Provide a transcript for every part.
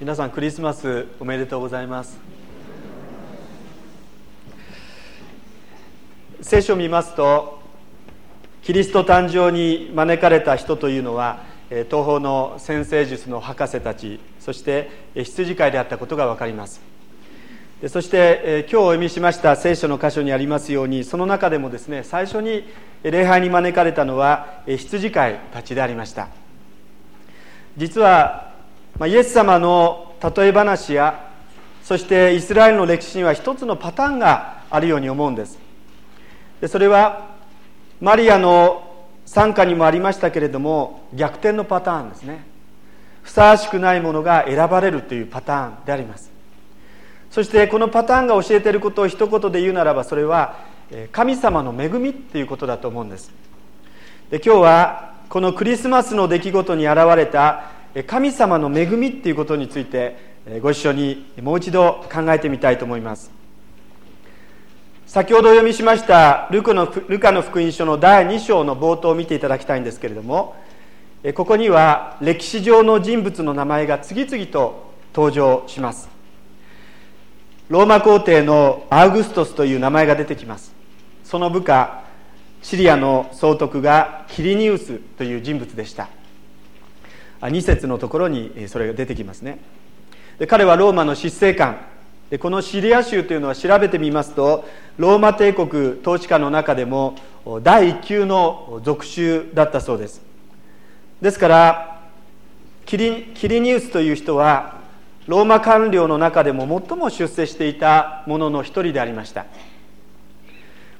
皆さんクリスマスおめでとうございます。聖書を見ますとキリスト誕生に招かれた人というのは東方の先生術の博士たちそして羊飼いであったことが分かります。そして今日お読みしました聖書の箇所にありますようにその中でもですね最初に礼拝に招かれたのは羊飼いたちでありました。実はまイエス様の例え話やそしてイスラエルの歴史には一つのパターンがあるように思うんです。でそれはマリアの参加にもありましたけれども逆転のパターンですね。ふさわしくないものが選ばれるというパターンであります。そしてこのパターンが教えていることを一言で言うならばそれは神様の恵みっていうことだと思うんです。で今日はこのクリスマスの出来事に現れた神様の恵みっていうことについてご一緒にもう一度考えてみたいと思います。先ほどお読みしましたルカのルカの福音書の第2章の冒頭を見ていただきたいんですけれどもここには歴史上の人物の名前が次々と登場します。ローマ皇帝のアウグストスという名前が出てきます。その部下シリアの総督がキリニウスという人物でした。2節のところにそれが出てきますね。で彼はローマの執政官。でこのシリア州というのは調べてみますとローマ帝国統治下の中でも第一級の属州だったそうです。ですからキリキリニウスという人はローマ官僚の中でも最も出世していた者の一人でありました。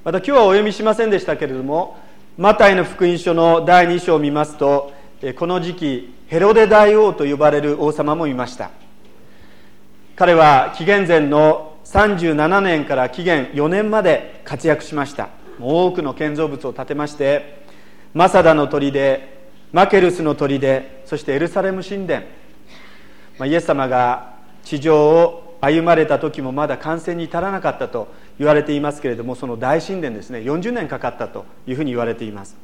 また今日はお読みしませんでしたけれどもマタイの福音書の第2章を見ますとこの時期ヘロデ大王と呼ばれる王様もいました。彼は紀元前の37年から紀元4年まで活躍しました。多くの建造物を建てましてマサダの砦マケルスの砦そしてエルサレム神殿。まあ、イエス様が地上を歩まれた時もまだ完成に至らなかったと言われていますけれどもその大神殿ですね40年かかったというふうに言われています。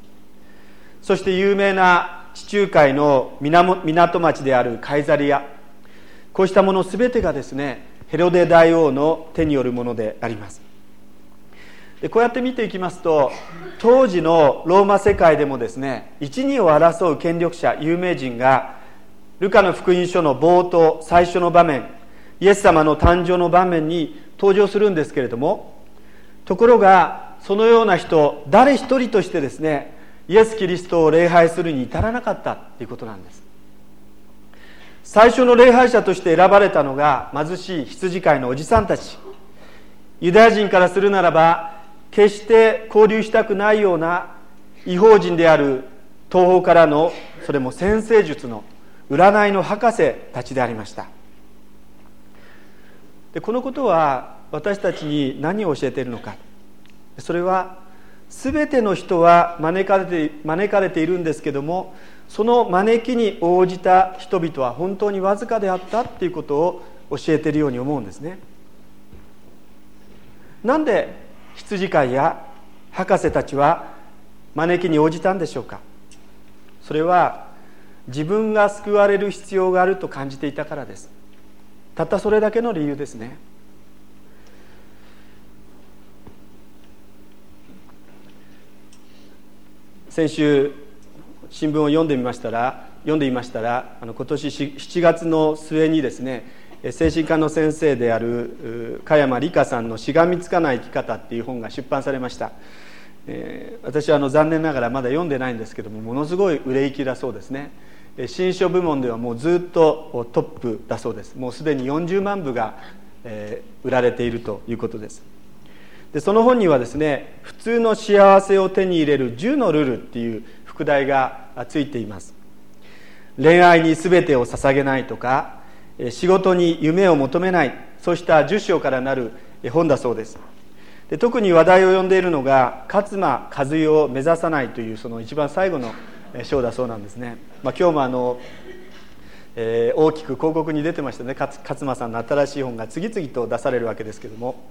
そして有名な地中海の港町であるカイザリア。こうしたもの全てがですねヘロデ大王の手によるものであります。でこうやって見ていきますと当時のローマ世界でもですね一二を争う権力者有名人がルカの福音書の冒頭最初の場面イエス様の誕生の場面に登場するんですけれどもところがそのような人誰一人としてですねイエス・キリストを礼拝するに至らなかったということなんです。最初の礼拝者として選ばれたのが貧しい羊飼いのおじさんたち。ユダヤ人からするならば決して交流したくないような違法人である東方からのそれも先生術の占いの博士たちでありました。でこのことは私たちに何を教えているのか。それは全ての人は招かれて招かれているんですけどもその招きに応じた人々は本当にわずかであったっていうことを教えているように思うんですね。なんで羊飼いや博士たちは招きに応じたんでしょうか。それは自分が救われる必要があると感じていたからです。たったそれだけの理由ですね。先週新聞を読んでみましたら読んでいましたらあの今年7月の末にですね精神科の先生である加山理香さんの「しがみつかない生き方」っていう本が出版されました、えー、私はあの残念ながらまだ読んでないんですけどもものすごい売れ行きだそうですね。新書部門ではもうずっとトップだそうです。もうすでに40万部が、えー、売られているということです。でその本にはですね普通の幸せを手に入れる10のルールっていう副題がついています。恋愛に全てを捧げないとか仕事に夢を求めないそうした10章からなる本だそうです。で特に話題を呼んでいるのが勝間和代を目指さないというその一番最後の章だそうなんですね、まあ、今日もあの、えー、大きく広告に出てましたね。勝間さんの新しい本が次々と出されるわけですけども。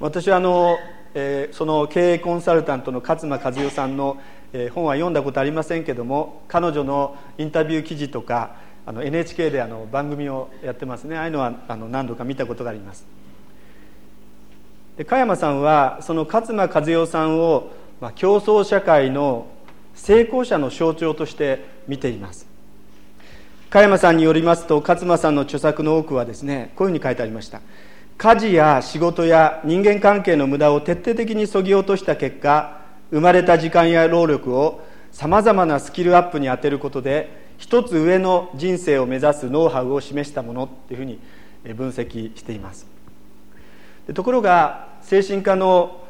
私はあの、えー、その経営コンサルタントの勝間和代さんの、えー、本は読んだことありませんけども彼女のインタビュー記事とかあの NHK であの番組をやってますね。ああいうのはあの何度か見たことがあります。で加山さんはその勝間和代さんを、まあ、競争社会の成功者の象徴として見ています。加山さんによりますと勝間さんの著作の多くはですねこういうふうに書いてありました。家事や仕事や人間関係の無駄を徹底的にそぎ落とした結果生まれた時間や労力をさまざまなスキルアップに充てることで一つ上の人生を目指すノウハウを示したものというふうに分析しています。ところが精神科の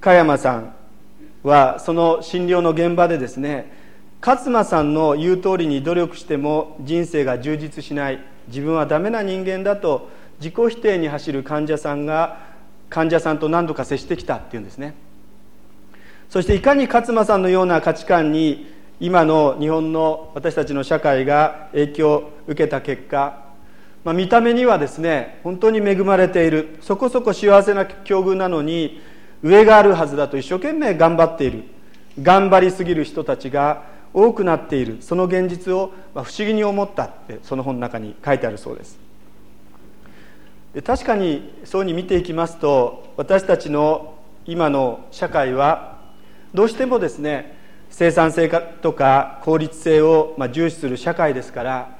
加山さんはその診療の現場でですね勝間さんの言う通りに努力しても人生が充実しない自分はダメな人間だと自己否定に走る患者さんが患者さんと何度か接してきたっていうんですね。そしていかに勝間さんのような価値観に今の日本の私たちの社会が影響を受けた結果、まあ、見た目にはですね本当に恵まれているそこそこ幸せな境遇なのに上があるはずだと一生懸命頑張っている頑張りすぎる人たちが多くなっているその現実を不思議に思ったってその本の中に書いてあるそうです。確かにそうに見ていきますと私たちの今の社会はどうしてもですね生産性とか効率性を重視する社会ですから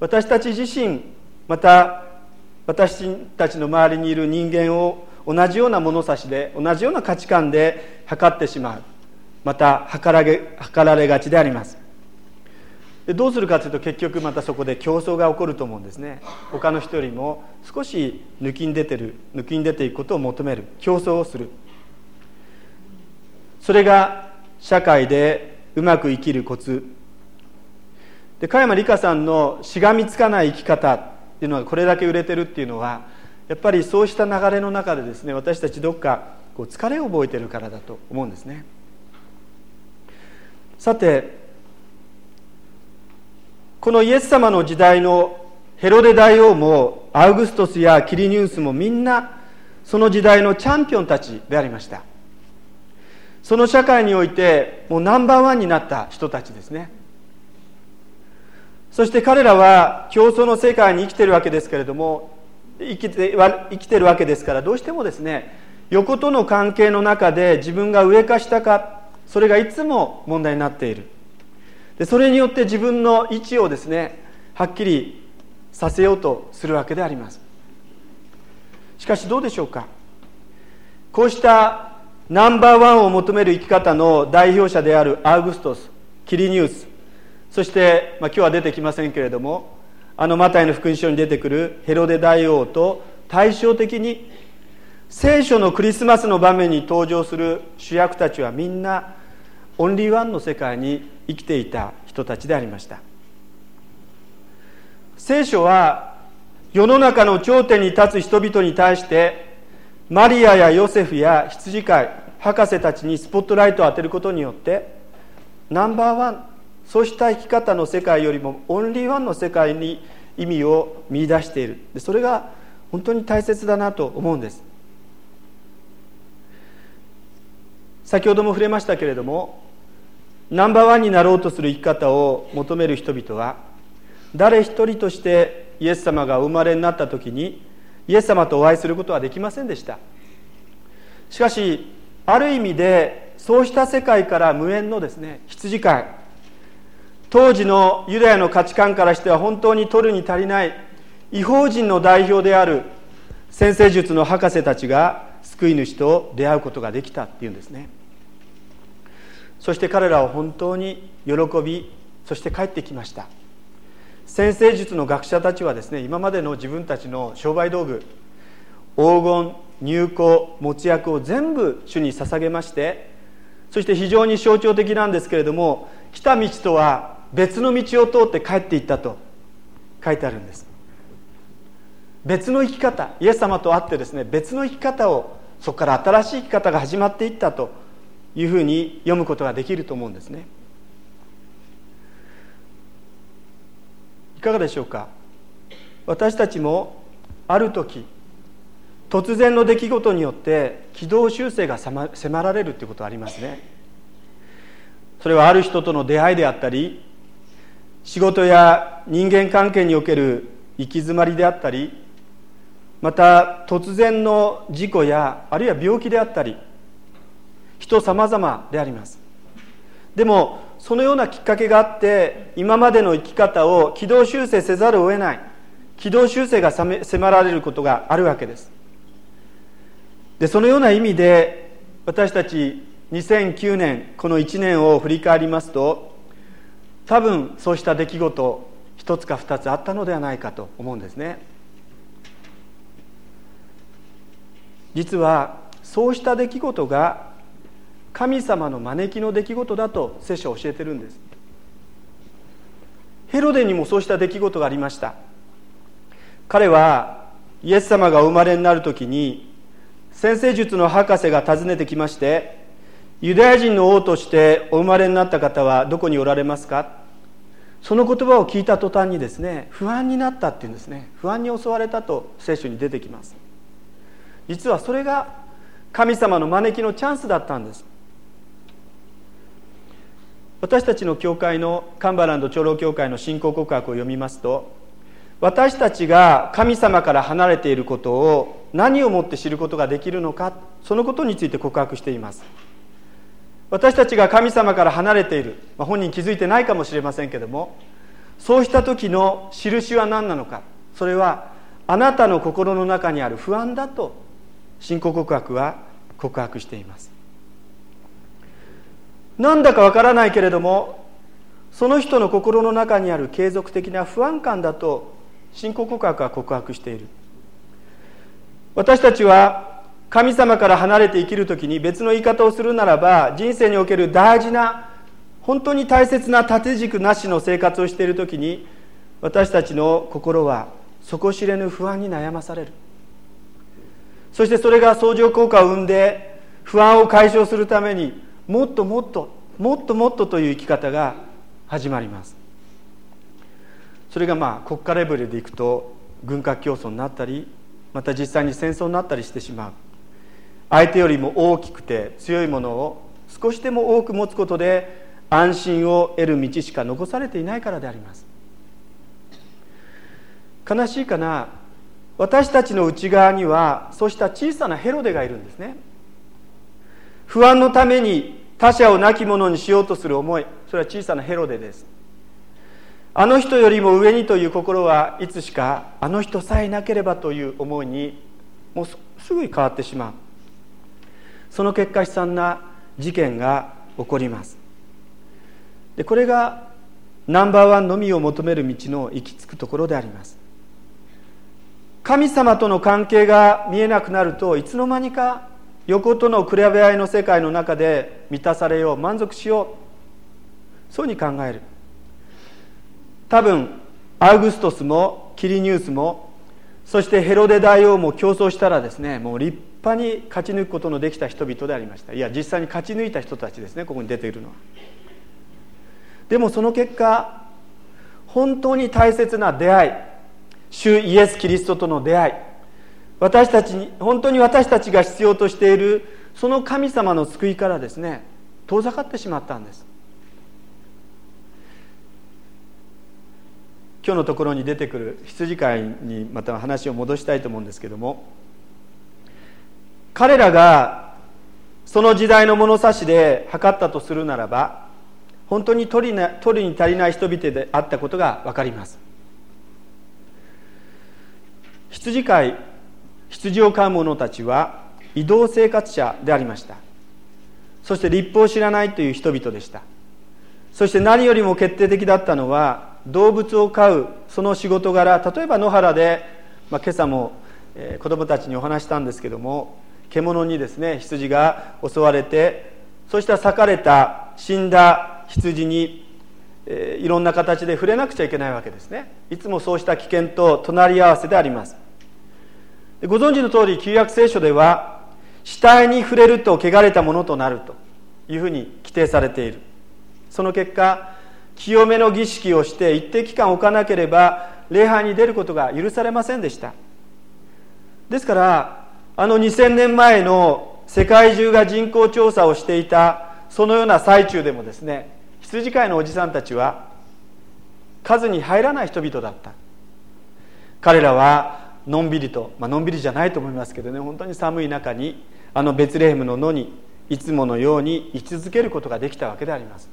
私たち自身また私たちの周りにいる人間を同じような物差しで同じような価値観で測ってしまう。また測られ測られがちであります。でどうするかというと結局またそこで競争が起こると思うんですね。他の人よりも少し抜きに出てる抜きに出ていくことを求める競争をする。それが社会でうまく生きるコツ。で加山里香さんのしがみつかない生き方っていうのがこれだけ売れてるっていうのはやっぱりそうした流れの中でですね私たちどっかこう疲れを覚えてるからだと思うんですね。さてこのイエス様の時代のヘロデ大王もアウグストスやキリニウスもみんなその時代のチャンピオンたちでありました。その社会においてもうナンバーワンになった人たちですね。そして彼らは競争の世界に生きてるわけですけれども生きて生きてるわけですからどうしてもですね横との関係の中で自分が上か下かそれがいつも問題になっている。でそれによって自分の位置をですねはっきりさせようとするわけであります。しかしどうでしょうか？こうしたナンバーワンを求める生き方の代表者であるアウグストスキリニウスそして、まあ、今日は出てきませんけれどもあのマタイの福音書に出てくるヘロデ大王と対照的に聖書のクリスマスの場面に登場する主役たちはみんなオンリーワンの世界に生きていた人たちでありました。聖書は世の中の頂点に立つ人々に対してマリアやヨセフや羊飼い博士たちにスポットライトを当てることによってナンバーワンそうした生き方の世界よりもオンリーワンの世界に意味を見出している。それが本当に大切だなと思うんです。先ほども触れましたけれどもナンバーワンになろうとする生き方を求める人々は誰一人としてイエス様がお生まれになった時にイエス様とお会いすることはできませんでした。しかしある意味でそうした世界から無縁のですね羊飼い。当時のユダヤの価値観からしては本当に取るに足りない違法人の代表である先生術の博士たちが救い主と出会うことができたっていうんですね。そして彼らは本当に喜びそして帰ってきました。先生術の学者たちはですね今までの自分たちの商売道具黄金入香持薬を全部主に捧げましてそして非常に象徴的なんですけれども来た道とは別の道を通って帰っていったと書いてあるんです。別の生き方イエス様と会ってですね別の生き方をそこから新しい生き方が始まっていったというふうに読むことができると思うんですね。いかがでしょうか？私たちもある時突然の出来事によって軌道修正が迫られるということはありますね。それはある人との出会いであったり仕事や人間関係における行き詰まりであったりまた突然の事故やあるいは病気であったり人様々であります。でもそのようなきっかけがあって今までの生き方を軌道修正せざるを得ない軌道修正が迫られることがあるわけです。でそのような意味で私たち2009年この1年を振り返りますと多分そうした出来事一つか二つあったのではないかと思うんですね。実はそうした出来事が神様の招きの出来事だと聖書は教えてるんです。ヘロデにもそうした出来事がありました。彼はイエス様がお生まれになる時に先生術の博士が訪ねてきましてユダヤ人の王としてお生まれになった方はどこにおられますか？その言葉を聞いた途端にですね不安になったっていうんですね。不安に襲われたと聖書に出てきます。実はそれが神様の招きのチャンスだったんです。私たちの教会のカンバランド長老教会の信仰告白を読みますと私たちが神様から離れていることを何をもって知ることができるのかそのことについて告白しています。私たちが神様から離れている、まあ、本人気づいてないかもしれませんけどもそうした時の印は何なのかそれはあなたの心の中にある不安だと信仰告白は告白しています。なんだかわからないけれどもその人の心の中にある継続的な不安感だと信仰告白は告白している。私たちは神様から離れて生きる時に別の言い方をするならば人生における大事な本当に大切な縦軸なしの生活をしている時に私たちの心は底知れぬ不安に悩まされる。そしてそれが相乗効果を生んで不安を解消するためにもっともっともっともっとという生き方が始まります。それがまあ国家レベルでいくと軍拡競争になったりまた実際に戦争になったりしてしまう。相手よりも大きくて強いものを少しでも多く持つことで安心を得る道しか残されていないからであります。悲しいかな。私たちの内側にはそうした小さなヘロデがいるんですね。不安のために他者を亡き者にしようとする思い。それは小さなヘロデです。あの人よりも上にという心はいつしかあの人さえなければという思いにもうすぐに変わってしまう。その結果悲惨な事件が起こります。でこれがナンバーワンのみを求める道の行き着くところであります。神様との関係が見えなくなるといつの間にか横との比べ合いの世界の中で満たされよう満足しよう。そうに考える。多分アウグストスもキリニュースもそしてヘロデ大王も競争したらですねもう立派に勝ち抜くことのできた人々でありました。いや実際に勝ち抜いた人たちですねここに出ているのは。でもその結果本当に大切な出会い主イエス・キリストとの出会い私たちに本当に私たちが必要としているその神様の救いからですね遠ざかってしまったんです。今日のところに出てくる羊飼いにまた話を戻したいと思うんですけども彼らがその時代の物差しで測ったとするならば本当に取りな取りに足りない人々であったことが分かります。羊飼い羊を飼う者たちは移動生活者でありました。そして立法を知らないという人々でした。そして何よりも決定的だったのは動物を飼うその仕事柄。例えば野原で、まあ、今朝も、え、子どもたちにお話したんですけども獣にですね羊が襲われてそうした裂かれた死んだ羊に、え、いろんな形で触れなくちゃいけないわけですね。いつもそうした危険と隣り合わせであります。ご存知の通り旧約聖書では死体に触れると汚れたものとなるというふうに規定されている。その結果清めの儀式をして一定期間置かなければ礼拝に出ることが許されませんでした。ですからあの2000年前の世界中が人口調査をしていたそのような最中でもですね羊飼いのおじさんたちは数に入らない人々だった。彼らはのんびりと、まあのんびりじゃないと思いますけどね本当に寒い中にあのベツレヘムの野にいつものように居続けることができたわけであります。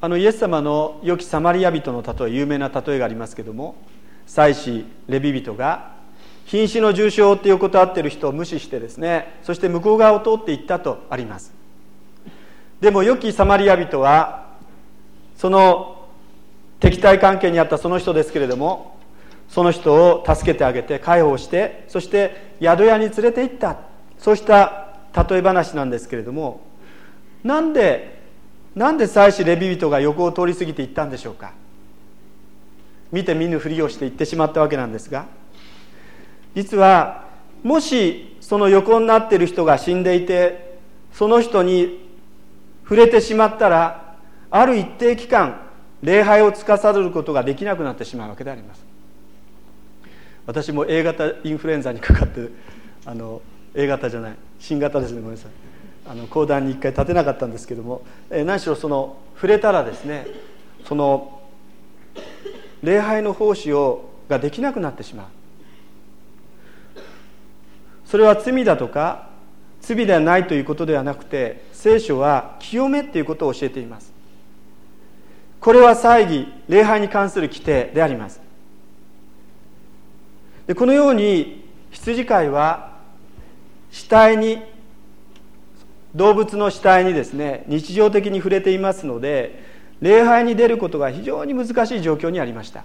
あのイエス様の良きサマリア人の例え有名な例えがありますけども祭司レビ人が瀕死の重傷っていうことあってる人を無視してですねそして向こう側を通っていったとあります。でも良きサマリア人はその敵対関係にあったその人ですけれどもその人を助けてあげて介抱してそして宿屋に連れて行った。そうした例え話なんですけれどもなんでなんで祭司レビ人が横を通り過ぎていったんでしょうか。見て見ぬふりをして行ってしまったわけなんですが実はもしその横になっている人が死んでいてその人に触れてしまったらある一定期間礼拝を司ることができなくなってしまうわけであります。私も A 型インフルエンザにかかってあの A 型じゃない新型ですねごめんなさい。あの講談に一回立てなかったんですけども、えー、何しろその触れたらですねその礼拝の奉仕をができなくなってしまう。それは罪だとか罪ではないということではなくて聖書は清めっていうことを教えています。これは祭儀礼拝に関する規定であります。でこのように羊飼いは死体に動物の死体にですね日常的に触れていますので礼拝に出ることが非常に難しい状況にありました。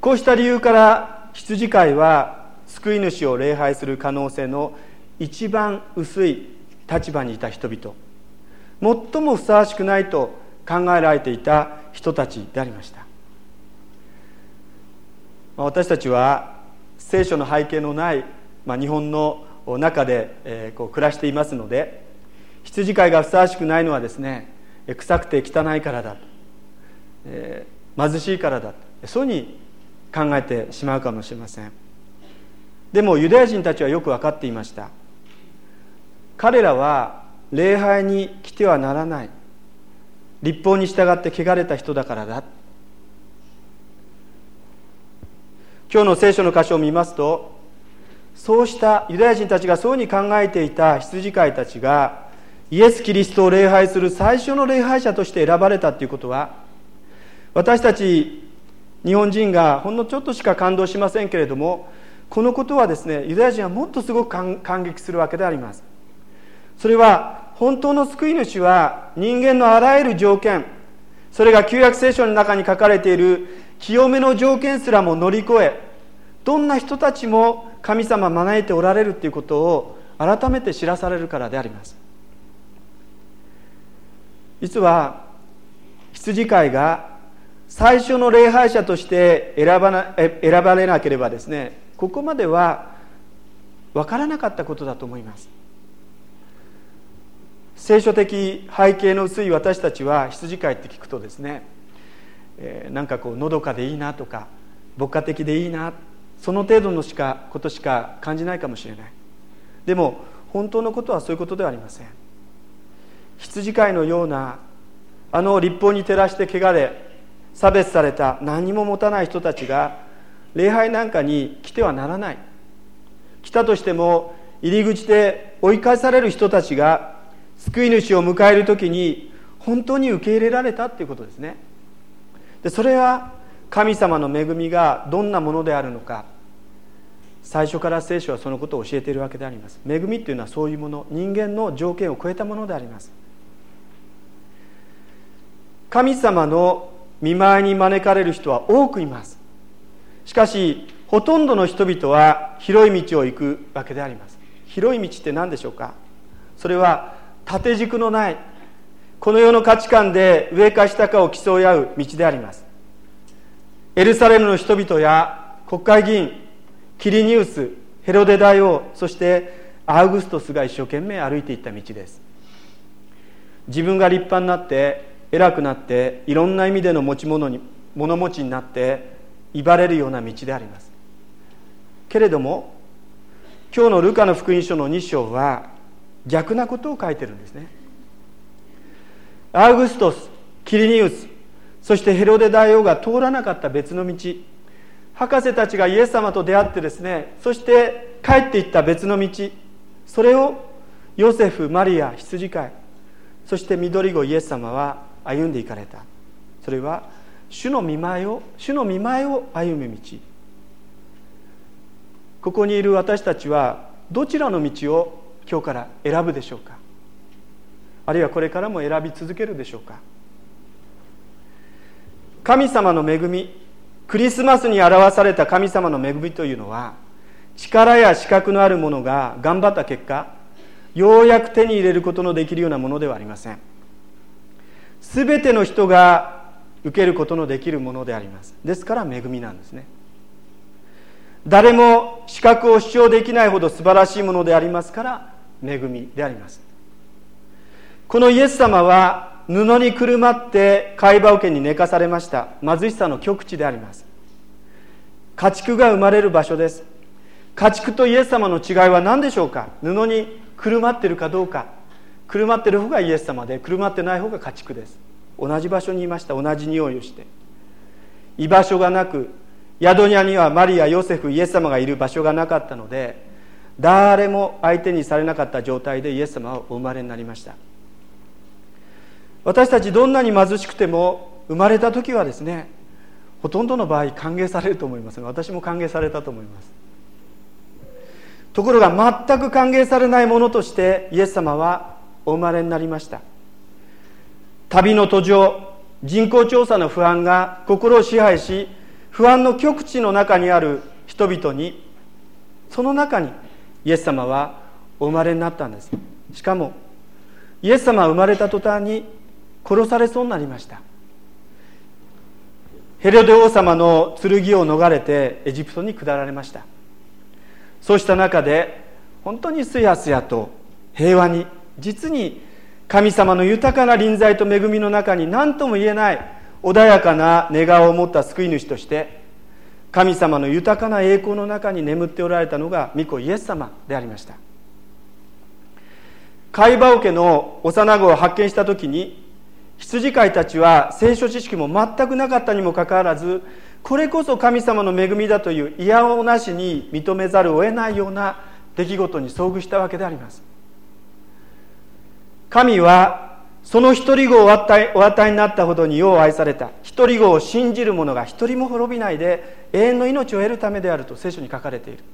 こうした理由から羊飼いは救い主を礼拝する可能性の一番薄い立場にいた人々最もふさわしくないと考えられていた人たちでありました。私たちは聖書の背景のない、まあ、日本の中で、えー、こう暮らしていますので羊飼いがふさわしくないのはですね臭くて汚いからだ、えー、貧しいからだそういうふうに考えてしまうかもしれません。でもユダヤ人たちはよく分かっていました。彼らは礼拝に来てはならない。立法に従って汚れた人だからだ。今日の聖書の箇所を見ますとそうしたユダヤ人たちがそうに考えていた羊飼いたちがイエス・キリストを礼拝する最初の礼拝者として選ばれたということは私たち日本人がほんのちょっとしか感動しませんけれどもこのことはですねユダヤ人はもっとすごく感激するわけであります。それは本当の救い主は人間のあらゆる条件それが旧約聖書の中に書かれている清めの条件すらも乗り越えどんな人たちも神様招いておられるということを改めて知らされるからであります。実は羊飼いが最初の礼拝者として選ばな選ばれなければですねここまでは分からなかったことだと思います。聖書的背景の薄い私たちは羊飼いって聞くとですね、えー、なんかこうのどかでいいなとか牧歌的でいいなその程度のしかことしか感じないかもしれない。でも本当のことはそういうことではありません。羊飼いのようなあの立法に照らして汚れ差別された何も持たない人たちが礼拝なんかに来てはならない。来たとしても入り口で追い返される人たちが救い主を迎える時に本当に受け入れられたっていうことですね。でそれは神様の恵みがどんなものであるのか。最初から聖書はそのことを教えているわけであります。恵みっていうのはそういうもの。人間の条件を超えたものであります。神様の見舞いに招かれる人は多くいます。しかしほとんどの人々は広い道を行くわけであります。広い道って何でしょうか？それは縦軸のないこの世の価値観で上か下かを競い合う道であります。エルサレムの人々や国会議員キリニウスヘロデ大王そしてアウグストスが一生懸命歩いていった道です。自分が立派になって偉くなっていろんな意味での持ち物に物持ちになって威張れるような道であります。けれども今日のルカの福音書の2章は逆なことを書いてるんですね。アウグストスキリニウスそしてヘロデ大王が通らなかった別の道。博士たちがイエス様と出会ってですねそして帰っていった別の道。それをヨセフマリア羊飼いそして緑子イエス様は歩んでいかれた。それは主の見舞いを主の見舞いを歩む道。ここにいる私たちはどちらの道を今日から選ぶでしょうか。あるいはこれからも選び続けるでしょうか。神様の恵みクリスマスに表された神様の恵みというのは力や資格のある者が頑張った結果ようやく手に入れることのできるようなものではありません。全ての人が受けることのできるものであります。ですから恵みなんですね。誰も資格を主張できないほど素晴らしいものでありますから恵みであります。このイエス様は布にくるまって貝羽桶に寝かされました。貧しさの極地であります。家畜が生まれる場所です。家畜とイエス様の違いは何でしょうか？布にくるまってるかどうか。くるまってる方がイエス様でくるまってない方が家畜です。同じ場所にいました。同じ匂いをして。居場所がなく宿屋にはマリアヨセフイエス様がいる場所がなかったので誰も相手にされなかった状態でイエス様はお生まれになりました。私たちどんなに貧しくても生まれた時はですねほとんどの場合歓迎されると思います。が私も歓迎されたと思います。ところが全く歓迎されないものとしてイエス様はお生まれになりました。旅の途上人口調査の不安が心を支配し不安の極地の中にある人々にその中にイエス様はお生まれになったんです。しかもイエス様は生まれた途端に殺されそうになりました。ヘロデ王様の剣を逃れてエジプトに下られました。そうした中で本当にすやすやと平和に実に神様の豊かな臨在と恵みの中に何とも言えない穏やかな寝顔を持った救い主として神様の豊かな栄光の中に眠っておられたのが御子イエス様でありました。貝羽桶の幼子を発見した時に羊飼いたちは聖書知識も全くなかったにもかかわらずこれこそ神様の恵みだという嫌おなしに認めざるを得ないような出来事に遭遇したわけであります。神はその一人子をお与えになったほどによう愛された。一人子を信じる者が一人も滅びないで永遠の命を得るためであると聖書に書かれている。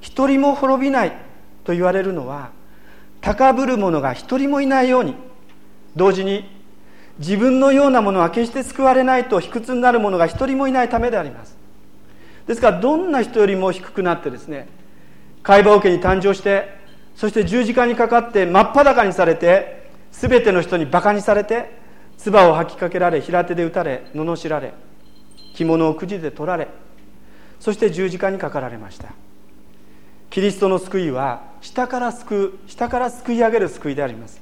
一人も滅びないと言われるのは高ぶる者が一人もいないように同時に自分のようなものは決して救われないと卑屈になる者が一人もいないためであります。ですからどんな人よりも低くなってですね海馬桶に誕生してそして十字架にかかって真っ裸にされて全ての人にバカにされて唾を吐きかけられ平手で打たれ罵られ着物をくじで取られそして十字架にかかられました。キリストの救いは下から救う下から救い上げる救いであります。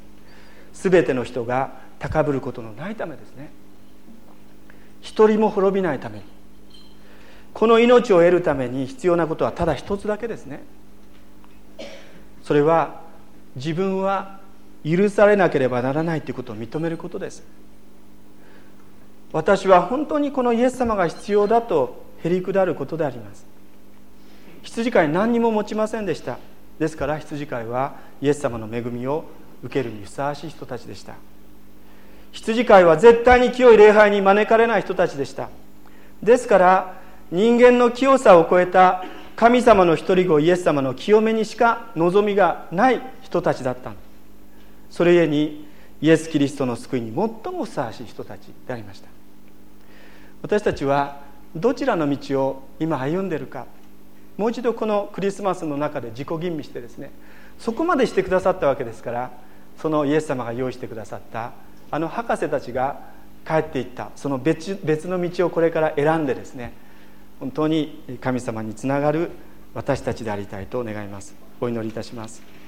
全ての人が高ぶることのないためですね。一人も滅びないためにこの命を得るために必要なことはただ一つだけですね。それは自分は許されなければならないということを認めることです。私は本当にこのイエス様が必要だとへりくだることであります。羊飼い何にも持ちませんでした。ですから羊飼いはイエス様の恵みを受けるにふさわしい人たちでした。羊飼いは絶対に清い礼拝に招かれない人たちでした。ですから人間の清さを超えた神様の一人子イエス様の清めにしか望みがない人たちだったそれゆえにイエス・キリストの救いに最もふさわしい人たちでありました。私たちはどちらの道を今歩んでるかもう一度このクリスマスの中で自己吟味してですねそこまでしてくださったわけですからそのイエス様が用意してくださったあの博士たちが帰っていった。その別別の道をこれから選んでですね本当に神様につながる私たちでありたいと願います。お祈りいたします。